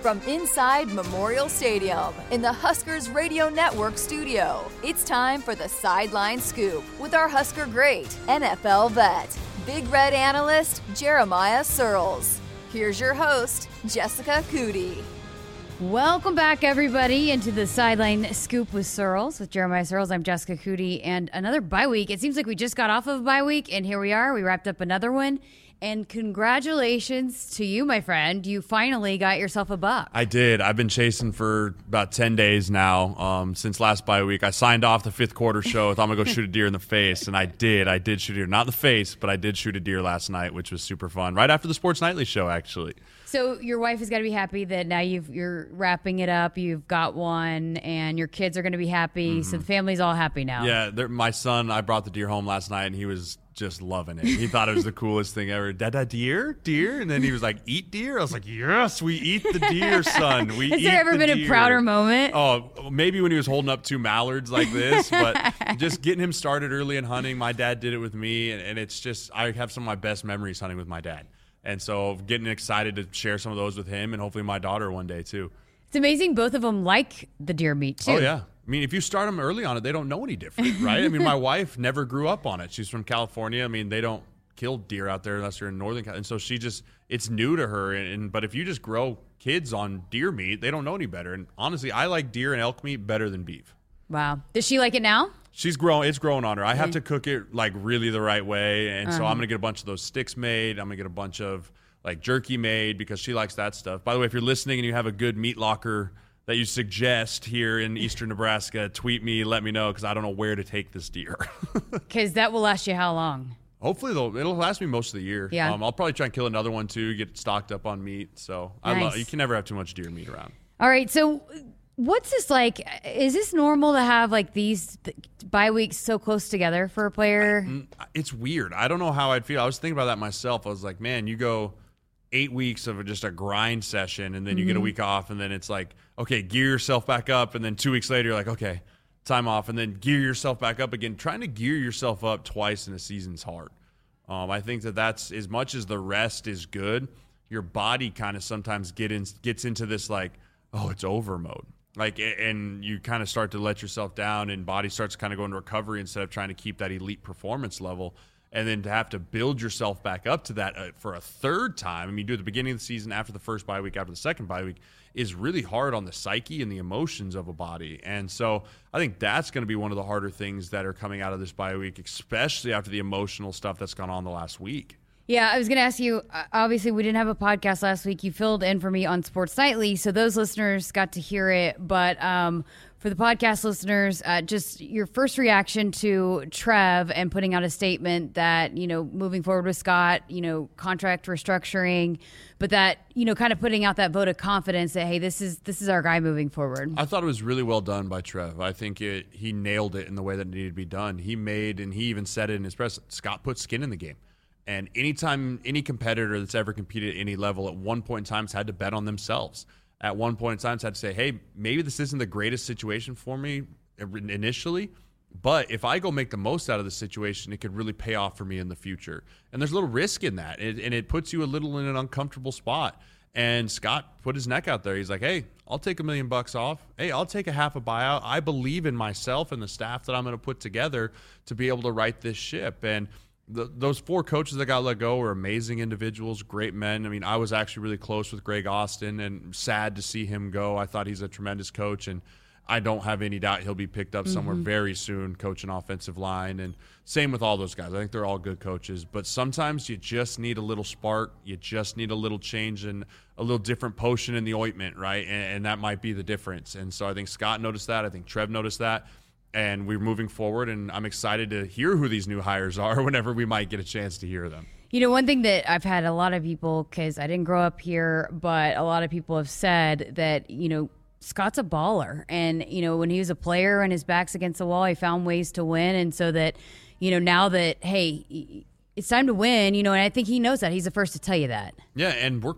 From inside Memorial Stadium in the Huskers Radio Network studio, it's time for the Sideline Scoop with our Husker great, NFL vet, Big Red analyst Jeremiah Sirles. Here's your host, Jessica Coody. Welcome back, everybody, into the Sideline Scoop with Sirles With Jeremiah Sirles. I'm Jessica Coody, and another bye week. It seems like we just got off of a bye week, and here we are. We wrapped up another one. And congratulations to you, my friend. You finally got yourself a buck. I did. I've been chasing for about 10 days now um, since last bye week. I signed off the fifth quarter show. I'm going to go shoot a deer in the face, and I did. I did shoot a deer. Not in the face, but I did shoot a deer last night, which was super fun. Right after the Sports Nightly show, actually. So your wife has got to be happy that now you've, you're wrapping it up. You've got one, and your kids are going to be happy. Mm-hmm. So the family's all happy now. Yeah, my son. I brought the deer home last night, and he was just loving it. He thought it was the coolest thing ever. Da da deer, deer, and then he was like, "Eat deer." I was like, "Yes, we eat the deer, son. We." Has eat there ever the been deer. a prouder moment? Oh, maybe when he was holding up two mallards like this, but just getting him started early in hunting. My dad did it with me, and, and it's just I have some of my best memories hunting with my dad. And so getting excited to share some of those with him and hopefully my daughter one day too. It's amazing both of them like the deer meat too. Oh yeah. I mean, if you start them early on it, they don't know any different, right? I mean, my wife never grew up on it. She's from California. I mean, they don't kill deer out there unless you're in northern California. And so she just it's new to her and, and but if you just grow kids on deer meat, they don't know any better. And honestly, I like deer and elk meat better than beef. Wow. Does she like it now? She's growing. It's growing on her. I have to cook it like really the right way, and Uh-huh. so I'm gonna get a bunch of those sticks made. I'm gonna get a bunch of like jerky made because she likes that stuff. By the way, if you're listening and you have a good meat locker that you suggest here in eastern Nebraska, tweet me, let me know because I don't know where to take this deer. Because that will last you how long? Hopefully, though, it'll last me most of the year. Yeah. Um, I'll probably try and kill another one too, get stocked up on meat. So I love. You can never have too much deer meat around. All right. So, what's this like? Is this normal to have like these th- bye weeks so close together for a player? it's weird. I don't know how I'd feel. I was thinking about that myself. I was like, man, you go eight weeks of just a grind session, and then you get a week off, and then it's like, okay, gear yourself back up, and then two weeks later, you're like, okay, time off, and then gear yourself back up again. Trying to gear yourself up twice in a season's hard. Um, I think that that's as much as the rest is good. Your body kind of sometimes get in, gets into this like, oh, it's over mode. Like, and you kind of start to let yourself down, and body starts kind of going to recovery instead of trying to keep that elite performance level. And then to have to build yourself back up to that uh, for a third time. I mean, do at the beginning of the season, after the first bye week, after the second bye week, is really hard on the psyche and the emotions of a body. And so I think that's going to be one of the harder things that are coming out of this bye week, especially after the emotional stuff that's gone on the last week. Yeah, I was going to ask you. uh, Obviously, we didn't have a podcast last week. You filled in for me on Sports Nightly, so those listeners got to hear it. But um, for the podcast listeners, uh, just your first reaction to Trev and putting out a statement that you know moving forward with Scott, you know, contract restructuring, but that you know, kind of putting out that vote of confidence that hey, this is this is our guy moving forward. I thought it was really well done by Trev. I think it, he nailed it in the way that it needed to be done. He made, and he even said it in his press, Scott put skin in the game. And anytime any competitor that's ever competed at any level at one point in time has had to bet on themselves. At one point in time, had to say, hey, maybe this isn't the greatest situation for me initially, but if I go make the most out of the situation, it could really pay off for me in the future. And there's a little risk in that, it, and it puts you a little in an uncomfortable spot. And Scott put his neck out there. He's like, "Hey, I'll take a million bucks off. Hey, I'll take a half a buyout. I believe in myself and the staff that I'm going to put together to be able to right this ship." And the, those four coaches that got let go were amazing individuals, great men. I mean, I was actually really close with Greg Austin, and sad to see him go. I thought he's a tremendous coach, and I don't have any doubt he'll be picked up somewhere mm-hmm. very soon, coaching offensive line. And same with all those guys. I think they're all good coaches. But sometimes you just need a little spark. You just need a little change and a little different potion in the ointment, right? And, and that might be the difference. And so I think Scott noticed that. I think Trev noticed that. And we're moving forward. And I'm excited to hear who these new hires are whenever we might get a chance to hear them. You know, one thing that I've had a lot of people, because I didn't grow up here, but a lot of people have said that, you know, Scott's a baller. And, you know, when he was a player and his back's against the wall, he found ways to win. And so that, you know, now that, hey, it's time to win, you know, and I think he knows that. He's the first to tell you that. Yeah, and we're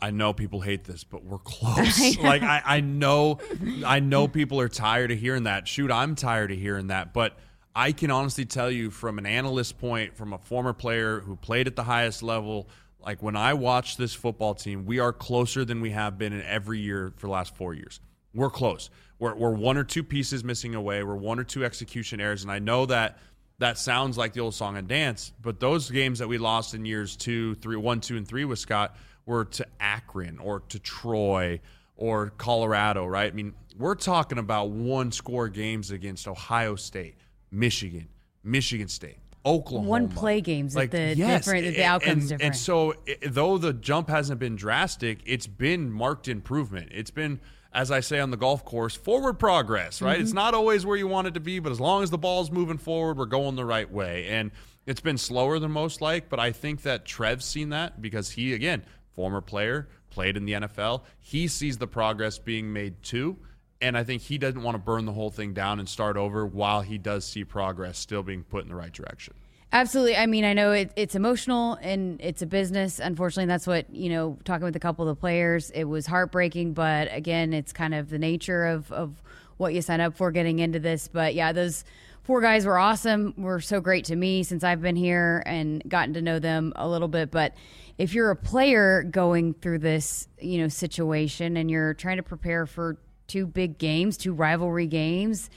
I know people hate this, but we're close. like I, I know I know people are tired of hearing that. Shoot, I'm tired of hearing that. But I can honestly tell you from an analyst point, from a former player who played at the highest level, Like when I watch this football team, we are closer than we have been in every year for the last four years. We're close. We're, we're one or two pieces missing away. We're one or two execution errors. And I know that that sounds like the old song and dance, but those games that we lost in years two, three, one, two, and three with Scott were to Akron or to Troy or Colorado, right? I mean, we're talking about one score games against Ohio State, Michigan, Michigan State, Oklahoma. One play games, like the yes, different, the outcomes and, different. And so, i though the jump hasn't been drastic, it's been marked improvement. It's been, as I say on the golf course, forward progress. Right? Mm-hmm. It's not always where you want it to be, but as long as the ball's moving forward, we're going the right way. And it's been slower than most like, but I think that Trev's seen that because he, again, former player, played in the NFL. He sees the progress being made too. And I think he doesn't want to burn the whole thing down and start over while he does see progress still being put in the right direction. Absolutely. I mean, I know it, it's emotional and it's a business. Unfortunately, that's what, you know, talking with a couple of the players, it was heartbreaking. But again, it's kind of the nature of, of what you sign up for getting into this. But yeah, those four guys were awesome. Were so great to me since I've been here and gotten to know them a little bit. But if you're a player going through this, you know, situation and you're trying to prepare for two big games, two rivalry games,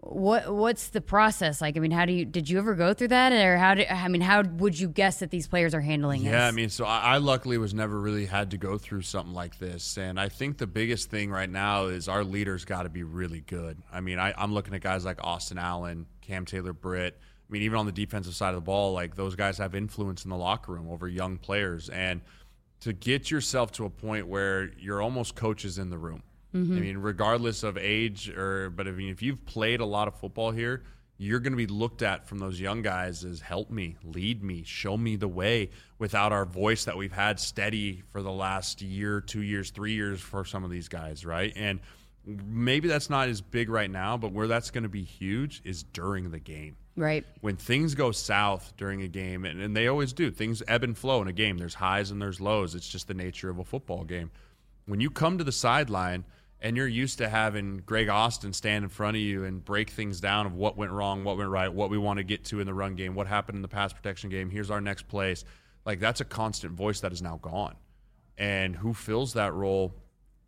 what what's the process like? I mean, how do you did you ever go through that, or how do I mean, how would you guess that these players are handling it? Yeah, this? I mean, so I, I luckily was never really had to go through something like this, and I think the biggest thing right now is our leaders got to be really good. I mean, I, I'm looking at guys like Austin Allen, Cam Taylor Britt. I mean, even on the defensive side of the ball, like those guys have influence in the locker room over young players, and to get yourself to a point where you're almost coaches in the room. Mm-hmm. I mean, regardless of age, or but I mean, if you've played a lot of football here, you're going to be looked at from those young guys as help me, lead me, show me the way. Without our voice that we've had steady for the last year, two years, three years for some of these guys, right? And maybe that's not as big right now, but where that's going to be huge is during the game right. when things go south during a game, and, and they always do, things ebb and flow in a game. There's highs and there's lows. It's just the nature of a football game. When you come to the sideline and you're used to having Greg Austin stand in front of you and break things down of what went wrong, what went right, what we want to get to in the run game, what happened in the pass protection game, here's our next place. Like that's a constant voice that is now gone. And who fills that role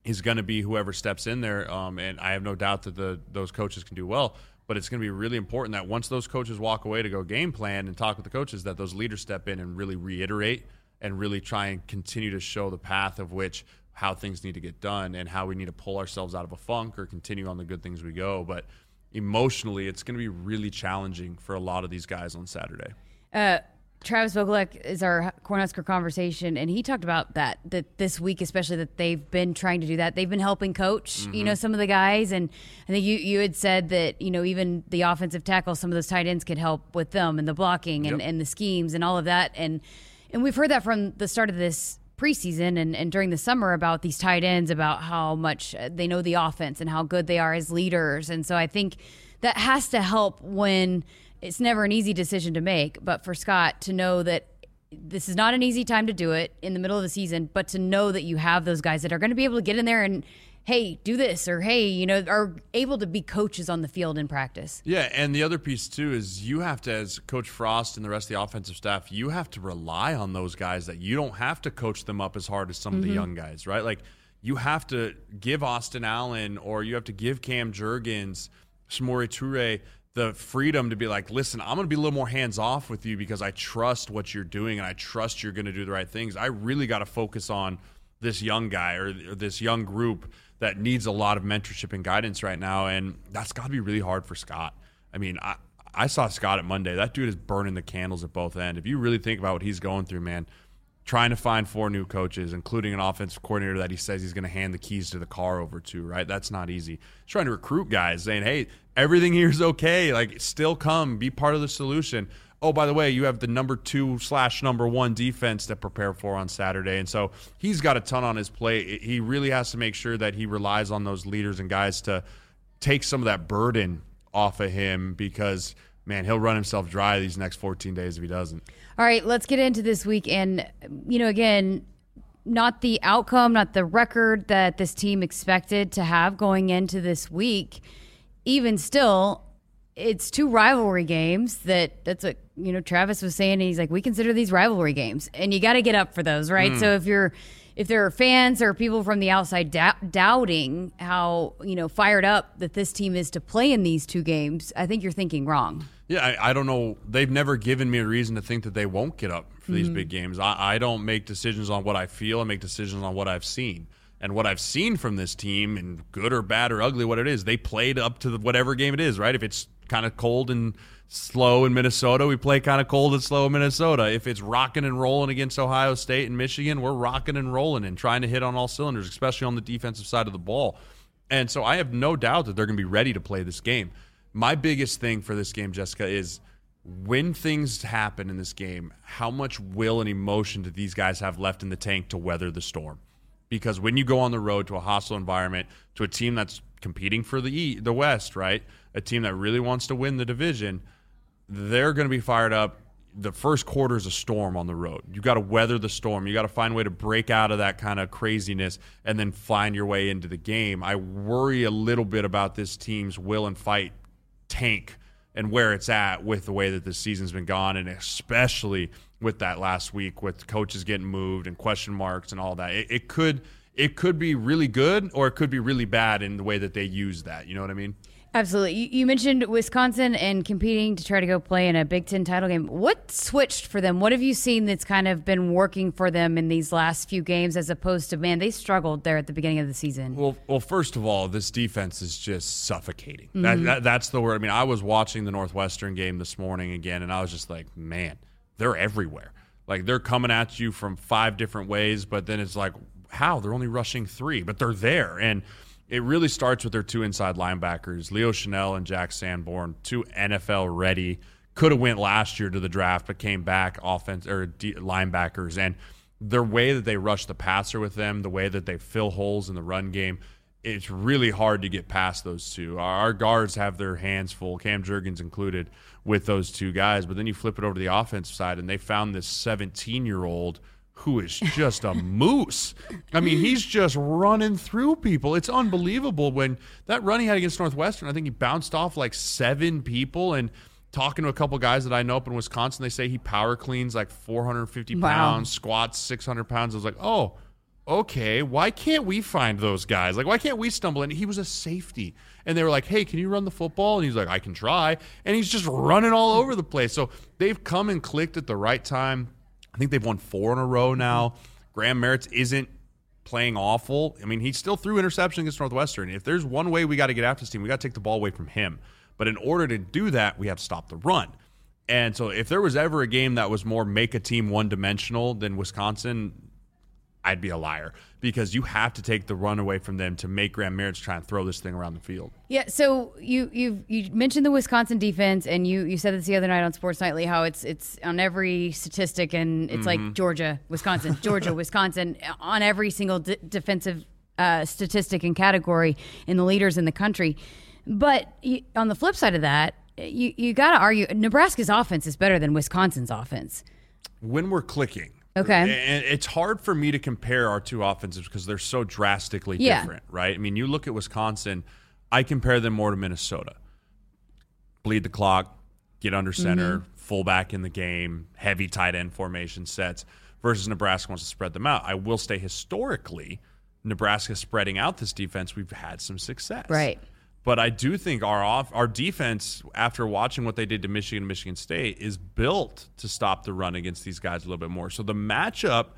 is going to be whoever steps in there. Um, and I have no doubt that the those coaches can do well. But it's going to be really important that once those coaches walk away to go game plan and talk with the coaches, that those leaders step in and really reiterate and really try and continue to show the path of which how things need to get done and how we need to pull ourselves out of a funk or continue on the good things we go. But emotionally, it's going to be really challenging for a lot of these guys on Saturday. Uh, Travis Vokolek is our Cornhusker conversation, and he talked about that that this week, especially that they've been trying to do that. They've been helping coach, you know, some of the guys, and I think you you had said that you know even the offensive tackle, some of those tight ends could help with them and the blocking and, Yep. and the schemes and all of that, and and we've heard that from the start of this preseason and, and during the summer about these tight ends about how much uh, they know the offense and how good they are as leaders and so i think that has to help when it's never an easy decision to make but for scott to know that this is not an easy time to do it in the middle of the season but to know that you have those guys that are going to be able to get in there and hey do this or hey you know are able to be coaches on the field in practice Yeah, and the other piece too is you have to, as Coach Frost and the rest of the offensive staff, you have to rely on those guys that you don't have to coach them up as hard as some of the mm-hmm. young guys, right? Like you have to give Austin Allen or you have to give Cam Jurgens, Samori Toure the freedom to be like, listen, I'm going to be a little more hands off with you because I trust what you're doing and I trust you're going to do the right things. I really got to focus on this young guy or, or this young group that needs a lot of mentorship and guidance right now, and that's got to be really hard for Scott. I mean, I I saw Scott at Monday. That dude is burning the candles at both ends. If you really think about what he's going through, man, trying to find four new coaches, including an offensive coordinator that he says he's going to hand the keys to the car over to, right? That's not easy. He's trying to recruit guys, saying, "Hey, everything here's okay. Like, still come, be part of the solution." Oh, by the way, you have the number two slash number one defense to prepare for on Saturday. And so he's got a ton on his plate. He really has to make sure that he relies on those leaders and guys to take some of that burden off of him because, man, he'll run himself dry these next 14 days if he doesn't. All right, let's get into this week. And, you know, again, not the outcome, not the record that this team expected to have going into this week. Even still, it's two rivalry games that that's what you know Travis was saying. He's like, we consider these rivalry games, and you got to get up for those, right? Mm. So if you're if there are fans or people from the outside dou- doubting how you know fired up that this team is to play in these two games, I think you're thinking wrong. Yeah, I, I don't know. They've never given me a reason to think that they won't get up for these mm-hmm. big games. I, I don't make decisions on what I feel. I make decisions on what I've seen. And what I've seen from this team, and good or bad or ugly, what it is, they played up to the, whatever game it is, right? If it's kind of cold and slow in Minnesota, we play kind of cold and slow in Minnesota. If it's rocking and rolling against Ohio State and Michigan, we're rocking and rolling and trying to hit on all cylinders, especially on the defensive side of the ball. And so I have no doubt that they're going to be ready to play this game. My biggest thing for this game, Jessica, is when things happen in this game, how much will and emotion do these guys have left in the tank to weather the storm? Because when you go on the road to a hostile environment, to a team that's competing for the the West, right? A team that really wants to win the division, they're going to be fired up. The first quarter is a storm on the road. You got to weather the storm. You got to find a way to break out of that kind of craziness and then find your way into the game. I worry a little bit about this team's will and fight tank and where it's at with the way that the season's been gone, and especially with that last week with coaches getting moved and question marks and all that. It, it could it could be really good or it could be really bad in the way that they use that. You know what I mean? Absolutely. You, you mentioned Wisconsin and competing to try to go play in a Big Ten title game. What switched for them? What have you seen that's kind of been working for them in these last few games as opposed to, man, they struggled there at the beginning of the season? Well, well, first of all, this defense is just suffocating. That, mm-hmm. that, that's the word. I mean, I was watching the Northwestern game this morning again, and I was just like, man, they're everywhere. Like they're coming at you from five different ways, but then it's like, how? They're only rushing three, but they're there. And it really starts with their two inside linebackers, Leo Chenal and Jack Sanborn, two NFL ready. Could have went last year to the draft, but came back offense or D, linebackers and their way that they rush the passer with them, the way that they fill holes in the run game, it's really hard to get past those two. Our, guards have their hands full, Cam Jurgens included, with those two guys. But then you flip it over to the offensive side, and they found this 17 year old who is just a moose. I mean, he's just running through people. It's unbelievable. When that run he had against Northwestern, I think he bounced off like seven people. And talking to a couple guys that I know up in Wisconsin, they say he power cleans like 450 Wow. pounds, squats 600 pounds. I was like, oh, okay, why can't we find those guys? Like, why can't we stumble And He was a safety. And they were like, hey, can you run the football? And he's like, I can try. And he's just running all over the place. So they've come and clicked at the right time. I think they've won four in a row mm-hmm. now. Graham Mertz isn't playing awful. I mean, he still threw interception against Northwestern. If there's one way we got to get after this team, we got to take the ball away from him. But in order to do that, we have to stop the run. And so if there was ever a game that was more make a team one dimensional than Wisconsin, I'd be a liar because you have to take the run away from them to make Graham Mertz try and throw this thing around the field. Yeah, so you you you mentioned the Wisconsin defense, and you you said this the other night on Sports Nightly how it's it's on every statistic, and it's like Georgia, Wisconsin, Georgia, Wisconsin on every single d- defensive uh, statistic and category in the leaders in the country. But you, on the flip side of that, you you got to argue Nebraska's offense is better than Wisconsin's offense. When we're clicking, Okay. and it's hard for me to compare our two offenses because they're so drastically Yeah. different, right? I mean, you look at Wisconsin, I compare them more to Minnesota. Bleed the clock, get under center, Mm-hmm. fullback in the game, heavy tight end formation sets versus Nebraska wants to spread them out. I will say historically, Nebraska spreading out this defense, we've had some success. Right. But I do think our off our defense, after watching what they did to Michigan and Michigan State, is built to stop the run against these guys a little bit more. So the matchup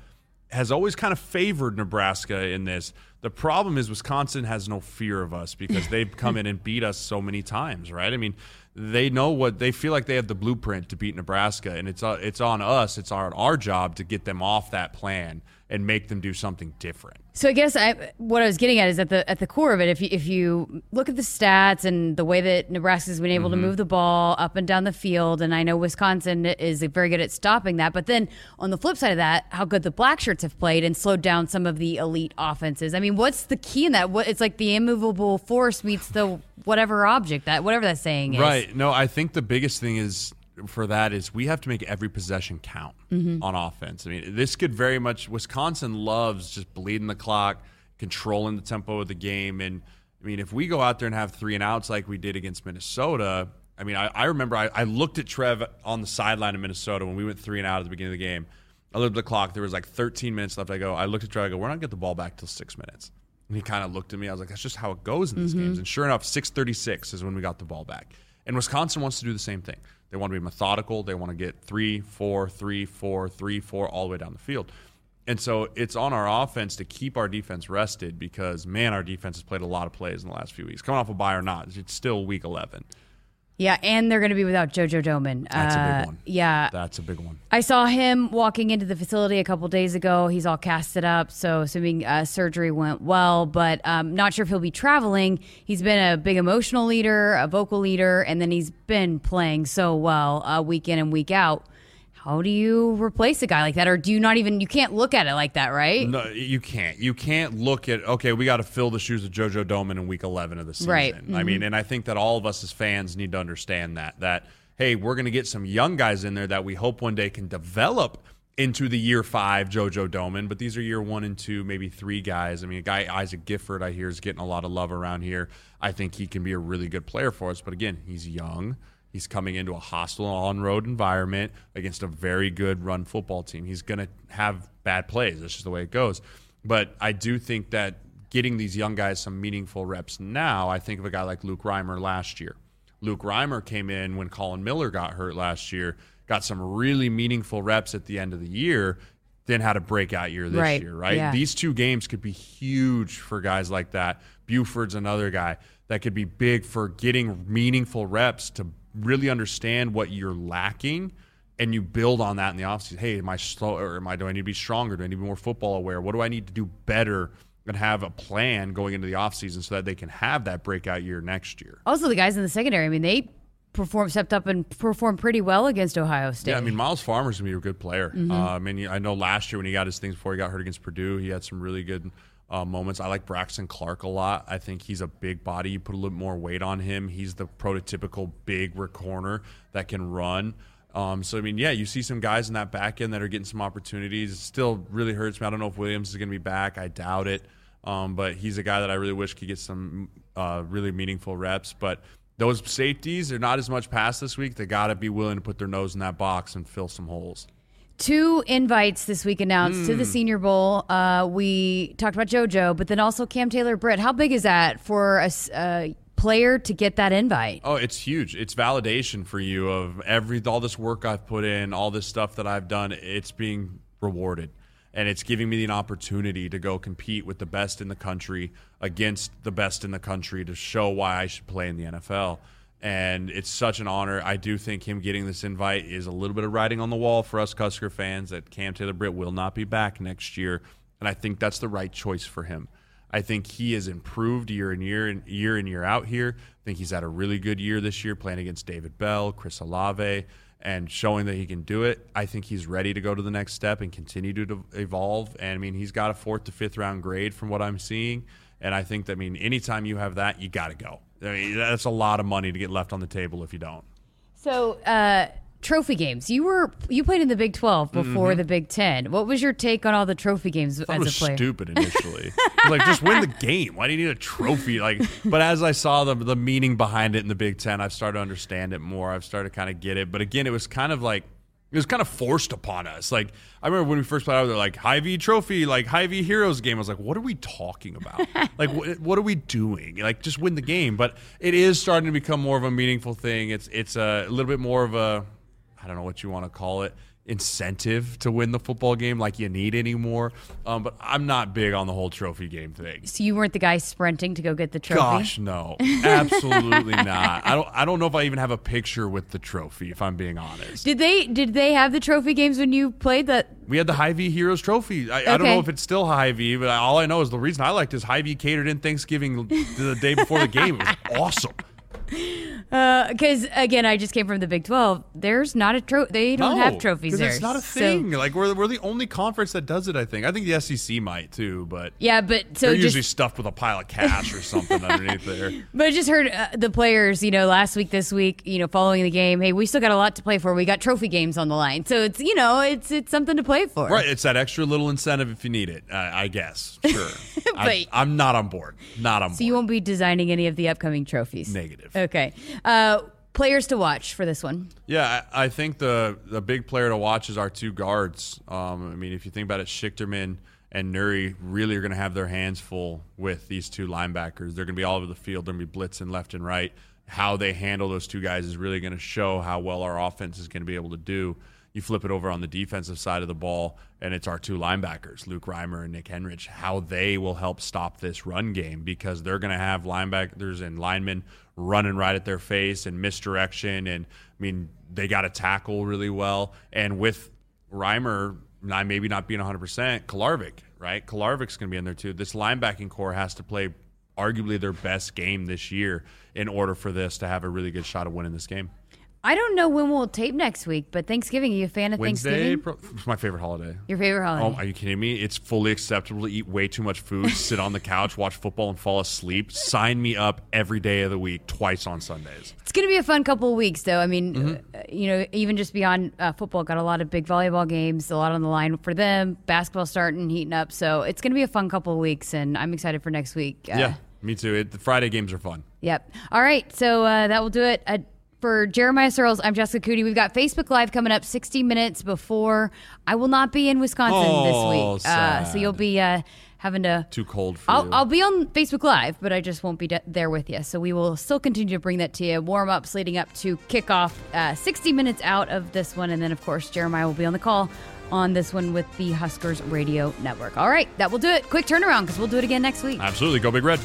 has always kind of favored Nebraska in this. The problem is Wisconsin has no fear of us because they've come in and beat us so many times, right? I mean, they know what they feel like they have the blueprint to beat Nebraska, and it's uh, it's on us. It's our our job to get them off that plan and make them do something different. So I guess I, what I was getting at is at the at the core of it. If you, if you look at the stats and the way that Nebraska's been able Mm-hmm. to move the ball up and down the field, and I know Wisconsin is very good at stopping that. But then on the flip side of that, how good the Black Shirts have played and slowed down some of the elite offenses. I mean, what's the key in that? What it's like the immovable force meets the whatever object that whatever that saying is. Right. No, I think the biggest thing is for that is we have to make every possession count mm-hmm. on offense. I mean, this could very much Wisconsin loves just bleeding the clock, controlling the tempo of the game, and I mean, if we go out there and have three and outs like we did against Minnesota. I mean, I, I remember I, I looked at Trev on the sideline in Minnesota when we went three and out at the beginning of the game. I looked at the clock. There was like 13 minutes left. I go, I looked at Trev. I go, we're not get the ball back till six minutes. And he kind of looked at me. I was like, that's just how it goes in these mm-hmm. games. And sure enough, 6:36 is when we got the ball back. And Wisconsin wants to do the same thing. They want to be methodical. They want to get three, four, three, four, three, four, all the way down the field. And so it's on our offense to keep our defense rested because man, our defense has played a lot of plays in the last few weeks. Coming off a bye or not, it's still week 11. Yeah, and they're going to be without JoJo Domann. That's a Uh, big one. Yeah, That's a big one. I saw him walking into the facility a couple days ago. He's all casted up, so assuming uh, surgery went well, but um, not sure if he'll be traveling. He's been a big emotional leader, a vocal leader, and then he's been playing so well uh, week in and week out. How do you replace a guy like that, or do you not even? You can't look at it like that, right? No, you can't. You can't look at okay. We got to fill the shoes of JoJo Domann in week eleven of the season. Right. I mm-hmm. mean, and I think that all of us as fans need to understand that that hey, we're going to get some young guys in there that we hope one day can develop into the year five JoJo Domann. But these are year one and two, maybe three guys. I mean, a guy Isaac Gifford, I hear, is getting a lot of love around here. I think he can be a really good player for us. But again, he's young. He's coming into a hostile on road environment against a very good run football team. He's going to have bad plays. That's just the way it goes. But I do think that getting these young guys some meaningful reps now, I think of a guy like Luke Reimer last year. Luke Reimer came in when Collin Miller got hurt last year, got some really meaningful reps at the end of the year, then had a breakout year this Right, year, right? yeah. These two games could be huge for guys like that. Buford's another guy that could be big for getting meaningful reps to really understand what you're lacking and you build on that in the offseason. Hey, am I slow or am I do I need to be stronger? Do I need to be more football aware? What do I need to do better and have a plan going into the offseason so that they can have that breakout year next year? Also, the guys in the secondary. I mean, they performed, stepped up, and performed pretty well against Ohio State. Yeah, I mean Myles Farmer's gonna be a good player. Mm-hmm. Uh, I mean, I know last year when he got his things before he got hurt against Purdue, he had some really good uh, moments. I like Braxton Clark a lot. I think he's a big body. You put a little more weight on him. He's the prototypical big corner that can run. Um, so I mean, yeah, you see some guys in that back end that are getting some opportunities. It still really hurts me. I don't know if Williams is going to be back. I doubt it. Um, but he's a guy that I really wish could get some uh, really meaningful reps. But those safeties are not as much pass this week. They got to be willing to put their nose in that box and fill some holes. Two invites this week announced to the Hmm. Senior Bowl. Uh, we talked about JoJo, but then also Cam Taylor Britt. How big is that for a player to get that invite? Oh, it's huge. It's validation for you of every all this work I've put in, all this stuff that I've done. It's being rewarded, and it's giving me an opportunity to go compete with the best in the country against the best in the country to show why I should play in the NFL. And it's such an honor. I do think him getting this invite is a little bit of writing on the wall for us Husker fans that Cam Taylor Britt will not be back next year, and I think that's the right choice for him. I think he has improved year in year and year in year out here. I think he's had a really good year this year playing against David Bell, Chris Olave, and showing that he can do it. I think he's ready to go to the next step and continue to evolve. And I mean, he's got a fourth to fifth round grade from what I'm seeing. And I think that I mean, anytime you have that, you got to go. I mean, that's a lot of money to get left on the table if you don't. So, uh, trophy games. You were you played in the Big Twelve before Mm-hmm. the Big Ten. What was your take on all the trophy games I as it a was player? stupid initially. like, just win the game. Why do you need a trophy? Like, but as I saw the the meaning behind it in the Big Ten, I've started to understand it more. I've started to kind of get it. But again, it was kind of like it was kind of forced upon us. Like I remember when we first played out there, like Hy-Vee Trophy, like Hy-Vee Heroes game. I was like, what are we talking about? like, what, what are we doing? Like, just win the game. But it is starting to become more of a meaningful thing. It's it's a little bit more of a I don't know what you want to call it incentive to win the football game like you need anymore. Um, but I'm not big on the whole trophy game thing. So you weren't the guy sprinting to go get the trophy. Gosh, no, absolutely not. I don't. I don't know if I even have a picture with the trophy. If I'm being honest, Did they did they have the trophy games when you played that? we had the Hy-Vee Heroes Trophy. I, I don't know if it's still Hy-Vee, but all I know is the reason I liked is Hy-Vee catered in Thanksgiving the day before the game. It was awesome. Because again, I just came from the Big Twelve. There's not a trophy. They don't No, have trophies there. It's not a So- thing. like we're we're the only conference that does it. I think. I think the SEC might too, but yeah, but so they're just usually stuffed with a pile of cash or something underneath there. But I just heard uh, the players, you know, last week, this week, you know, following the game. Hey, we still got a lot to play for. We got trophy games on the line, so it's you know, it's it's something to play for. Right, it's that extra little incentive if you need it. Uh, I guess, sure. I, But- I'm not on board. Not on So board. you won't be designing any of the upcoming trophies. Negative. Okay. Uh, players to watch for this one. Yeah, I, I think the the big player to watch is our two guards. Um, I mean, if you think about it, Sichterman and Nouri really are going to have their hands full with these two linebackers. They're going to be all over the field. They're going to be blitzing left and right. How they handle those two guys is really going to show how well our offense is going to be able to do. You flip it over on the defensive side of the ball, and it's our two linebackers, Luke Reimer and Nick Henrich, how they will help stop this run game because they're going to have linebackers and linemen running right at their face and misdirection. And I mean, they got to tackle really well. And with Reimer not, maybe not being 100%, Kolarevic, right? Kolarevic's going to be in there too. This linebacking core has to play arguably their best game this year in order for this to have a really good shot of winning this game. I don't know when we'll tape next week, but Thanksgiving, are you a fan of Wednesday, Thanksgiving? it's my favorite holiday. Your favorite holiday? Oh, are you kidding me? It's fully acceptable to eat way too much food, sit on the couch, watch football, and fall asleep. Sign me up every day of the week, twice on Sundays. It's going to be a fun couple of weeks, though. I mean, mm-hmm. uh, you know, even just beyond uh, football, got a lot of big volleyball games, a lot on the line for them. Basketball starting, heating up, so it's going to be a fun couple of weeks, and I'm excited for next week. Uh, yeah, me too. It, the Friday games are fun. Yep. All right, so uh, that will do it. Uh, for Jeremiah Sirles, I'm Jessica Coody. We've got Facebook Live coming up 60 minutes before. I will not be in Wisconsin oh, this week. Uh, so you'll be uh, having to. Too cold for I'll, you. I'll be on Facebook Live, but I just won't be de- there with you. So we will still continue to bring that to you. Warm ups leading up to kickoff, uh, 60 minutes out of this one. And then, of course, Jeremiah will be on the call on this one with the Huskers Radio Network. All right, that will do it. Quick turnaround because we'll do it again next week. Absolutely. Go Big Red.